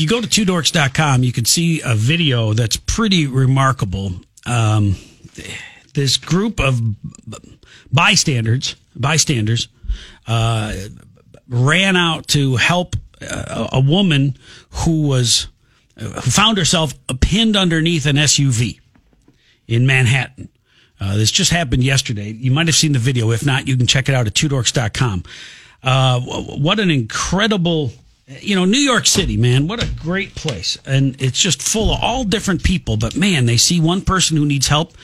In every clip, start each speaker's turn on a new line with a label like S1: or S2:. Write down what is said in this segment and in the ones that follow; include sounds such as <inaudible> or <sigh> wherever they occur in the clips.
S1: if you go to twodorks.com, you can see a video that's pretty remarkable. Um, this group of bystanders, bystanders, uh, ran out to help uh, a woman who was uh, who found herself pinned underneath an SUV in Manhattan. Uh, this just happened yesterday. You might have seen the video. If not, you can check it out at twodorks.com. Uh, what an incredible, you know, New York City, man. What a great place. And it's just full of all different people. But man, they see one person who needs help.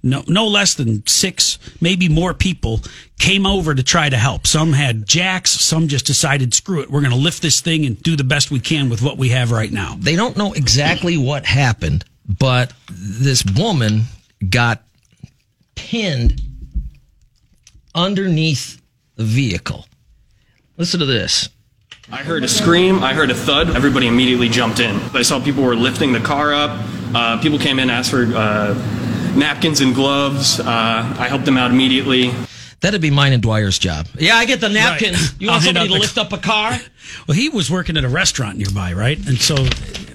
S1: No, no less than six, maybe more people came over to try to help. Some had jacks. Some just decided, screw it. We're going to lift this thing and do the best we can with what we have right now.
S2: They don't know exactly what happened, but this woman got pinned underneath the vehicle. Listen to this.
S3: I heard a scream, I heard a thud, everybody immediately jumped in. I saw people were lifting the car up, uh, people came in, asked for uh, napkins and gloves. Uh, I helped them out immediately.
S2: That'd be mine and Dwyer's job. Yeah, I get the napkins.
S1: Right. <laughs>
S2: You want
S1: I'll
S2: somebody to
S1: the-
S2: lift up a car? <laughs>
S1: Well, he was working at a restaurant nearby, right? And so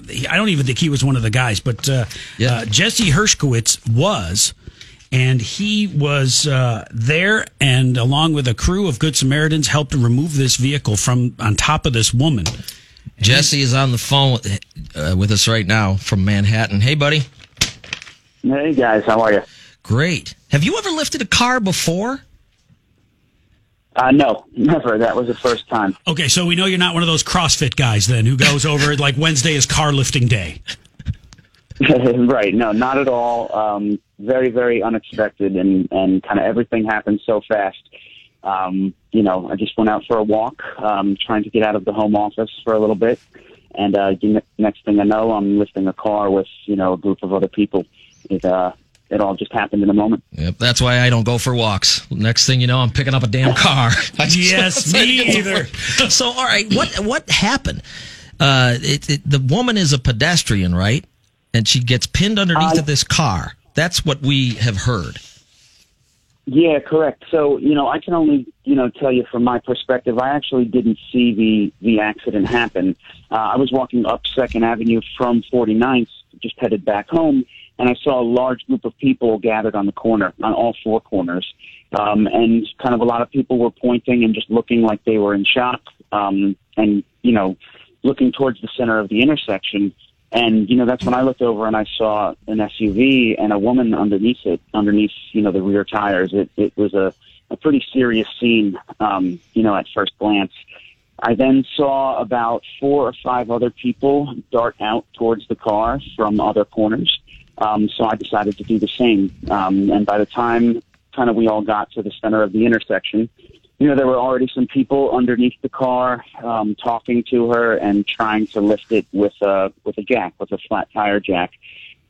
S1: he, I don't even think he was one of the guys, but uh,
S2: Yeah.
S1: uh, Jesse Hershkowitz was. And he was uh, there, and along with a crew of Good Samaritans, helped to remove this vehicle from on top of this woman.
S2: Jesse is on the phone with, uh, with us right now from Manhattan. Hey, buddy.
S4: Hey guys, how are you?
S2: Great. Have you ever lifted a car before?
S4: Uh, no, <laughs> never. That was the first time.
S1: Okay, so we know you're not one of those CrossFit guys then who goes over like Wednesday is car lifting day. <laughs>
S4: right? No, not at all. Um, very, very unexpected, and and kind of everything happened so fast. Um, you know, I just went out for a walk, um, trying to get out of the home office for a little bit, and uh, next thing I know, I'm lifting a car with you know a group of other people. It uh, it all just happened in a moment.
S2: Yep, that's why I don't go for walks. Next thing you know, I'm picking up a damn car. <laughs>
S1: Yes, me either.
S2: So, all right, what what happened? Uh, it, it, the woman is a pedestrian, right? And she gets pinned underneath
S4: Uh,
S2: of this car. That's what we have heard.
S4: Yeah, correct. So, you know, I can only, you know, tell you from my perspective, I actually didn't see the, the accident happen. Uh, I was walking up Second Avenue from 49th, just headed back home, and I saw a large group of people gathered on the corner, on all four corners. Um, and kind of a lot of people were pointing and just looking like they were in shock, um, and, you know, looking towards the center of the intersection. And, you know, that's when I looked over and I saw an SUV and a woman underneath it, underneath, you know, the rear tires. It, it was a, a pretty serious scene, um, you know, at first glance. I then saw about four or five other people dart out towards the car from other corners. Um, so I decided to do the same. Um, and by the time kind of we all got to the center of the intersection, you know, there were already some people underneath the car um, talking to her and trying to lift it with a with a jack, with a flat tire jack.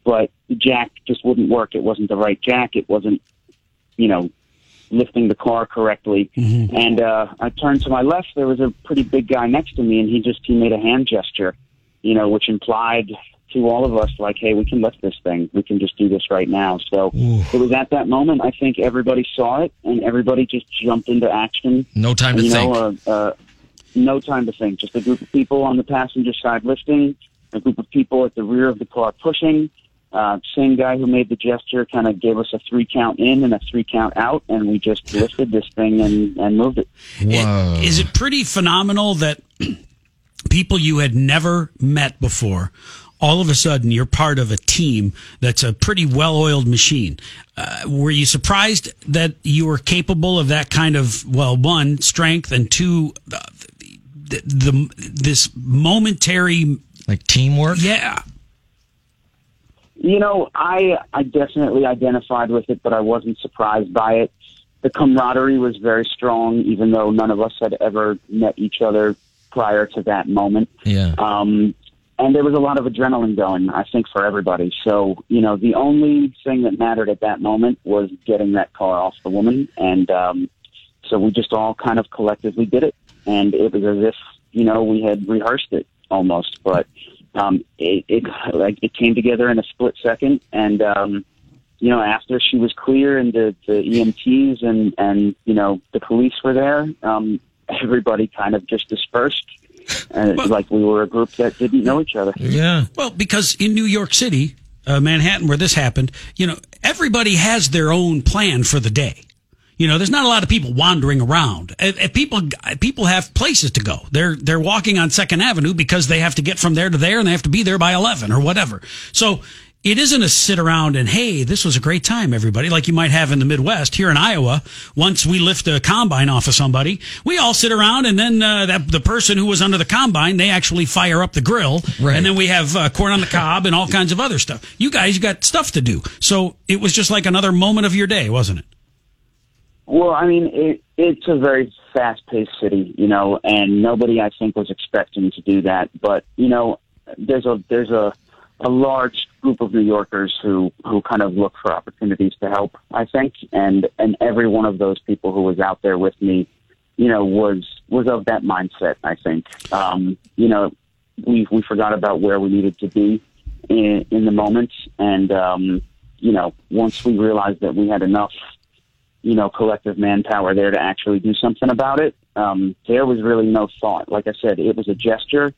S4: But the jack just wouldn't work. It wasn't the right jack. It wasn't, you know, lifting the car correctly. And uh, I turned to my left. There was a pretty big guy next to me, and he just he made a hand gesture, you know, which implied to all of us like, hey, we can lift this thing. We can just do this right now. So it was at that moment. I think everybody saw it, and everybody just jumped into action.
S2: No time to
S4: you
S2: think.
S4: know, uh, uh, no time to think. Just a group of people on the passenger side lifting, a group of people at the rear of the car pushing. Uh, same guy who made the gesture kind of gave us a three count in and a three count out, and we just <laughs> lifted this thing and, and moved it.
S2: Whoa.
S1: Is it pretty phenomenal that <clears throat> people you had never met before, all of a sudden you're part of a team that's a pretty well oiled machine? Uh, were you surprised that you were capable of that kind of, well, one, strength, and two, uh, the, the this momentary,
S2: like teamwork?
S1: yeah.
S4: You know, I I definitely identified with it, but I wasn't surprised by it. The camaraderie was very strong, even though none of us had ever met each other prior to that moment.
S2: Yeah.
S4: Um, and there was a lot of adrenaline going, I think, for everybody. So, you know, the only thing that mattered at that moment was getting that car off the woman. And um, so we just all kind of collectively did it. And it was as if, you know, we had rehearsed it almost. But um, it, it, like, it came together in a split second. And, um, you know, after she was clear and the, the EMTs and, and, you know, the police were there, um, everybody kind of just dispersed uh,
S1: Well-
S4: like we were a group that didn't know each other.
S2: Yeah.
S1: Well, because in New York City, uh, Manhattan, where this happened, you know, everybody has their own plan for the day. You know, there's not a lot of people wandering around. Uh, uh, people, people have places to go. They're they're walking on Second Avenue because they have to get from there to there, and they have to be there by eleven or whatever. So it isn't a sit around and hey, this was a great time, everybody, like you might have in the Midwest. Here in Iowa, once we lift a combine off of somebody, we all sit around, and then uh, that the person who was under the combine, they actually fire up the grill,
S2: Right.
S1: and then we have uh, corn on the cob and all kinds of other stuff. You guys got stuff to do, so it was just like another moment of your day, wasn't it?
S4: Well, I mean, it, it's a very fast-paced city, you know, and nobody, I think, was expecting to do that. But you know, there's a there's a a large group of New Yorkers who who kind of look for opportunities to help. I think, and and every one of those people who was out there with me, you know, was was of that mindset. I think, um, you know, we we forgot about where we needed to be in, in the moment, and um, you know, once we realized that we had enough you know, collective manpower there to actually do something about it. Um, there was really no thought. Like I said, it was a gesture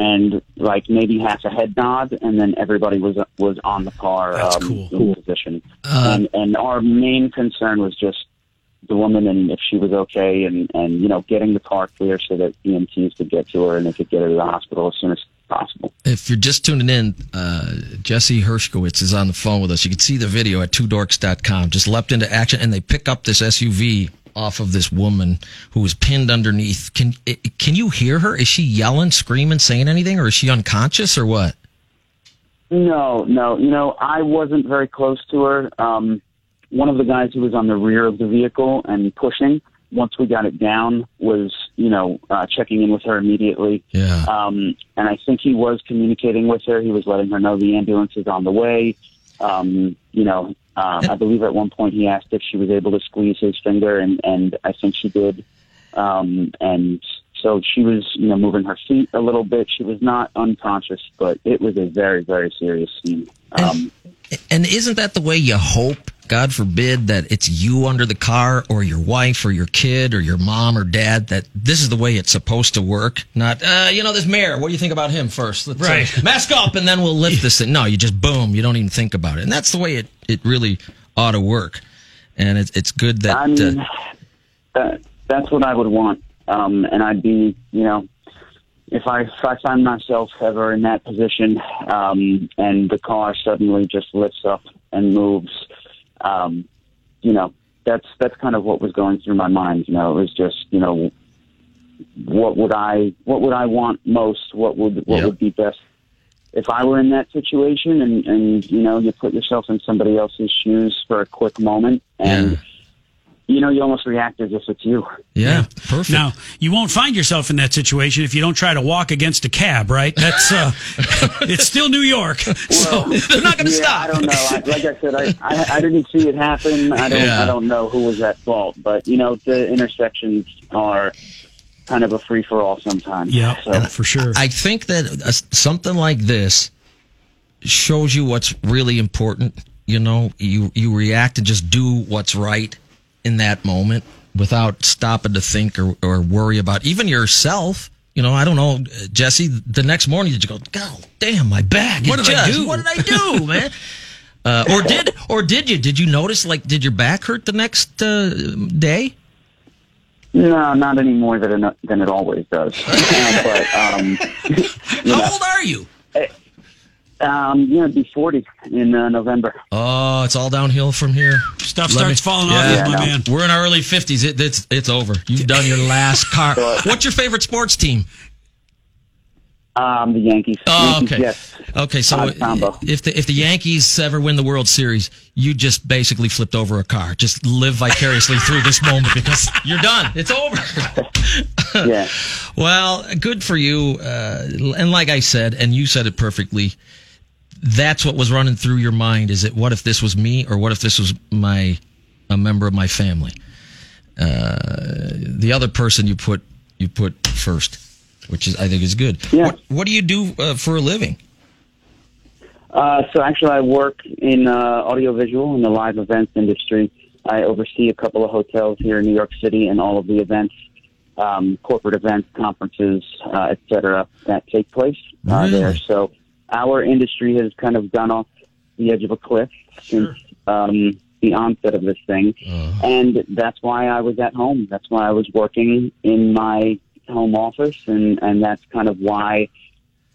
S4: and like maybe half a head nod, and then everybody was was on the car
S1: That's
S4: um,
S1: cool.
S4: in position. and and our main concern was just the woman and if she was okay, and and you know, getting the car clear so that EMTs could get to her and they could get her to the hospital as soon as possible.
S2: If you're just tuning in, uh, Jesse Hershkowitz is on the phone with us. You can see the video at twodorks.com. Just leapt into action and they pick up this SUV off of this woman who was pinned underneath. Can can you hear her? Is she yelling, screaming, saying anything, or is she unconscious or what?
S4: No, no. You know, I wasn't very close to her. Um, one of the guys who was on the rear of the vehicle and pushing, once we got it down, was, you know, uh, checking in with her immediately.
S2: Yeah.
S4: Um, and I think he was communicating with her. He was letting her know the ambulance is on the way. Um, you know, uh, I believe at one point he asked if she was able to squeeze his finger, and, and I think she did. Um, and so she was, you know, moving her feet a little bit. She was not unconscious, but it was a very, very serious scene. Um,
S2: And isn't that the way you hope? God forbid that it's you under the car or your wife or your kid or your mom or dad that this is the way it's supposed to work. Not, uh, you know, this mayor, what do you think about him first? Let's, uh,
S1: Right. <laughs>
S2: mask up and then we'll lift this thing. No, you just boom. You don't even think about it. And that's the way it, it really ought to work. And it's, it's good that,
S4: I mean,
S2: uh,
S4: that, that's what I would want. Um, and I'd be, you know, if I if I find myself ever in that position, um, and the car suddenly just lifts up and moves, um, you know, that's that's kind of what was going through my mind. You know, it was just, you know, what would I what would I want most? What would what
S2: Yep.
S4: would be best if I were in that situation? And and you know, you put yourself in somebody else's shoes for a quick moment, and
S2: Yeah.
S4: You know, you almost react as if it's you.
S2: yeah, perfect.
S1: Now, you won't find yourself in that situation if you don't try to walk against a cab, right? That's uh, <laughs> it's still New York. <laughs> So
S2: They're not going to
S4: yeah,
S2: stop.
S4: I don't know. I, like I said, I, I I didn't see it happen. I don't
S2: Yeah.
S4: I don't know who was at fault, but you know, the intersections are kind of a free for all sometimes.
S1: yeah,
S4: So,
S1: for sure.
S2: I think that uh, something like this shows you what's really important. You know, you you react and just do what's right in that moment without stopping to think or, or worry about even yourself. You know, I don't know, uh, Jesse. The next morning, did you go, God damn, my back?
S1: What
S2: It
S1: did I do?"
S2: What did I do, <laughs> man? Uh, or did or did you? Did you notice like did your back hurt the next uh, day?
S4: no, not any more than it, than it always does. <laughs> But um, <laughs>
S2: How
S4: know,
S2: old are you?
S4: Um, yeah, it'd be forty in uh, November.
S2: Oh, it's all downhill from here.
S1: Stuff
S2: Let
S1: starts
S2: me-
S1: falling
S2: Yeah,
S1: off,
S4: I
S1: my
S4: know.
S1: man.
S2: We're in our early fifties. It, it's it's over. You've done your last <laughs> car. What's your favorite sports team?
S4: Um, the Yankees.
S2: Oh,
S4: Yankees,
S2: okay.
S4: Jets.
S2: Okay, so
S4: Odd
S2: if the if the Yankees ever win the World Series, you just basically flipped over a car. Just live vicariously <laughs> through this moment because you're done. It's over. <laughs>
S4: Yeah.
S2: Well, good for you. Uh, and like I said, and you said it perfectly. That's what was running through your mind. Is it what if this was me, or what if this was my a member of my family? Uh, the other person you put you put first, which is I think is good.
S4: Yeah.
S2: What, what do you do uh, for a living?
S4: Uh, so actually, I work in uh, audiovisual in the live events industry. I oversee a couple of hotels here in New York City and all of the events um, corporate events, conferences, uh, et that take place uh,
S2: Really?
S4: there. So our industry has kind of gone off the edge of a cliff since um, the onset of this thing, and that's why I was at home. That's why I was working in my home office, and and that's kind of why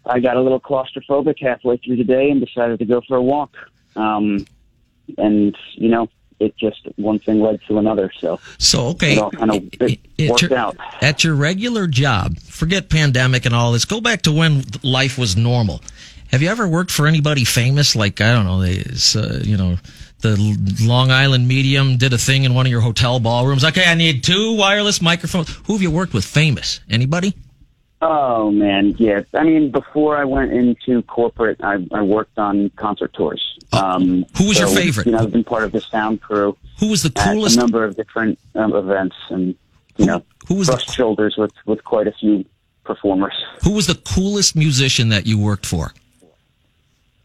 S4: I got a little claustrophobic halfway through the day and decided to go for a walk. Um, and you know, it just one thing led to another. So
S2: So okay,
S4: it all kind of it
S2: at
S4: worked
S2: your,
S4: out.
S2: at your regular job, forget pandemic and all this. Go back to when life was normal. Have you ever worked for anybody famous? Like I don't know, they, uh, you know, the Long Island Medium did a thing in one of your hotel ballrooms. Okay, I need two wireless microphones. Who have you worked with? Famous? Anybody?
S4: Oh man, yeah. I mean, before I went into corporate, I, I worked on concert tours. Um,
S2: Oh, Who was your favorite?
S4: You know, I've been part of the sound crew
S2: Who was the
S4: at
S2: coolest?
S4: a number of different um, events, and you know,
S2: who was the-
S4: brushed shoulders with with quite a few performers.
S2: Who was the coolest musician that you worked for?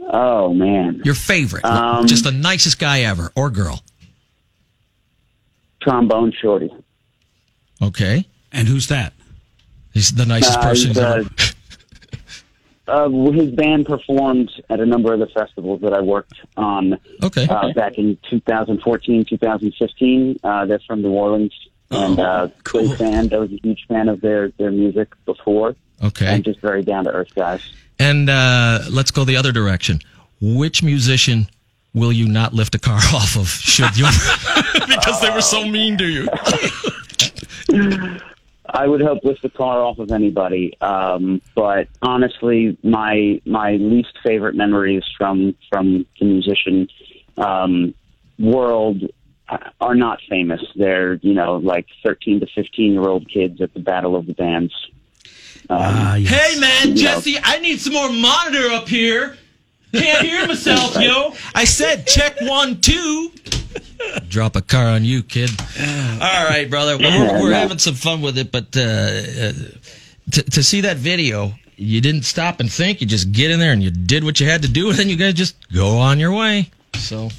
S4: Oh man,
S2: Your favorite?
S4: Um,
S2: Just the nicest guy ever, or girl?
S4: trombone shorty.
S2: Okay,
S1: And who's that?
S2: he's the nicest
S4: Uh,
S2: person.
S4: he's,
S2: ever.
S4: uh, <laughs> his band performed at a number of the festivals that I worked on
S2: Okay.
S4: uh, back in 2014, 2015. Uh, they're from New Orleans, and uh,
S1: cool.
S4: great fan. I was a huge fan of their their music before,
S2: Okay.
S4: and just very down to earth guys.
S2: And uh, let's go the other direction. Which musician will you not lift a car <laughs> off of? Should you? <laughs> because they were so mean to you.
S4: I would hope lift the car off of anybody, um, but honestly, my my least favorite memories from from the musician um, world are not famous. They're you know like thirteen to fifteen year old kids at the Battle of the Bands.
S1: Ah, yes.
S5: Hey man, Jesse, I need some more monitor up here. Can't hear myself, yo. <laughs> I said check one, two.
S2: Drop a car on you, kid. <sighs> All right, brother. Well, we're, we're having some fun with it, but uh, uh, to, to see that video, you didn't stop and think. You just get in there and you did what you had to do, and then you guys just go on your way. So,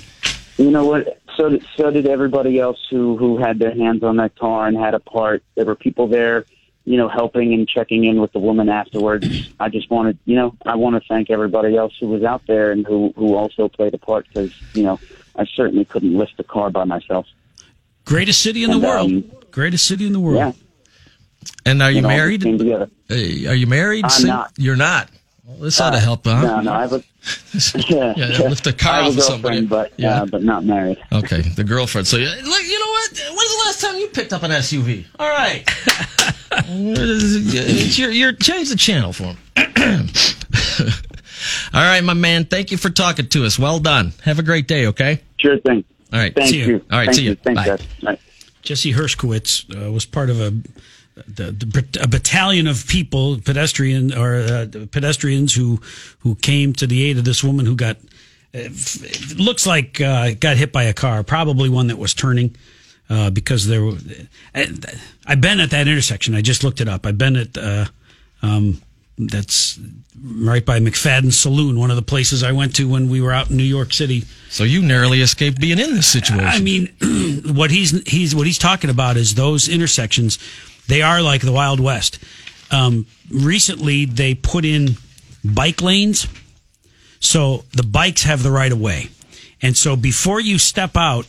S4: You know what? So did, so did everybody else who who had their hands on that car and had a part. There were people there, you know, helping and checking in with the woman afterwards. I just wanted, you know, I want to thank everybody else who was out there and who who also played a part because you know I certainly couldn't lift the car by myself.
S1: Greatest city in the world.
S4: um,
S1: Greatest city in the world.
S4: Yeah,
S2: and are you
S4: it all
S2: married? Hey, are you married?
S4: I'm not.
S2: You're not. Well, this ought to help, huh?
S4: No, no, I have a <laughs> yeah,
S2: Yeah, lift the car
S4: I have
S2: off
S4: a
S2: of somebody.
S4: but
S2: Yeah.
S4: uh, but not married.
S2: Okay, the girlfriend. So, you- look, you know what? When's the last time you picked up an SUV? All right, <laughs> it's your, your change the channel for him. <clears throat> All right, my man. Thank you for talking to us. Well done. Have a great day. Okay.
S4: Sure thing.
S2: All right.
S4: Thank
S1: See you.
S4: you.
S2: All right,
S4: Thank
S2: see you.
S4: Thanks,
S2: Bye.
S4: guys. Bye.
S1: Jesse Hershkowitz uh, was part of a the, the, a battalion of people, pedestrian or uh, pedestrians who who came to the aid of this woman who got uh, looks like uh, got hit by a car, probably one that was turning. Uh, because there, were- I- I've been at that intersection. I just looked it up. I've been at, uh, um, that's right by McFadden's Saloon, one of the places I went to when we were out in New York City.
S2: So you narrowly escaped being in this situation.
S1: I mean, <clears throat> what he's he's what he's talking about is those intersections. They are like the Wild West. Um, recently, they put in bike lanes, so the bikes have the right of way, and so before you step out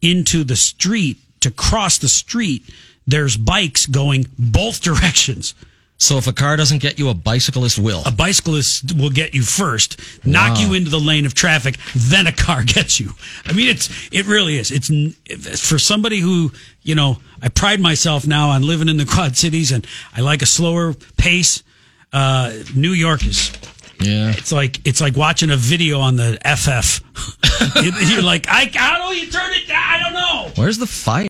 S1: into the street to cross the street, there's bikes going both <laughs> directions.
S2: So if a car doesn't get you, a bicyclist will.
S1: A bicyclist will get you first, knock you into the lane of traffic, then a car <laughs> gets you. I mean, it's it really is. It's for somebody who you know. I pride myself now on living in the <laughs> Quad Cities, and I like a slower pace. Uh, New York is.
S2: yeah.
S1: It's like it's like watching a video on the FF. <laughs> You're like, I, I don't know. You turn it down. I don't know.
S2: Where's the fire?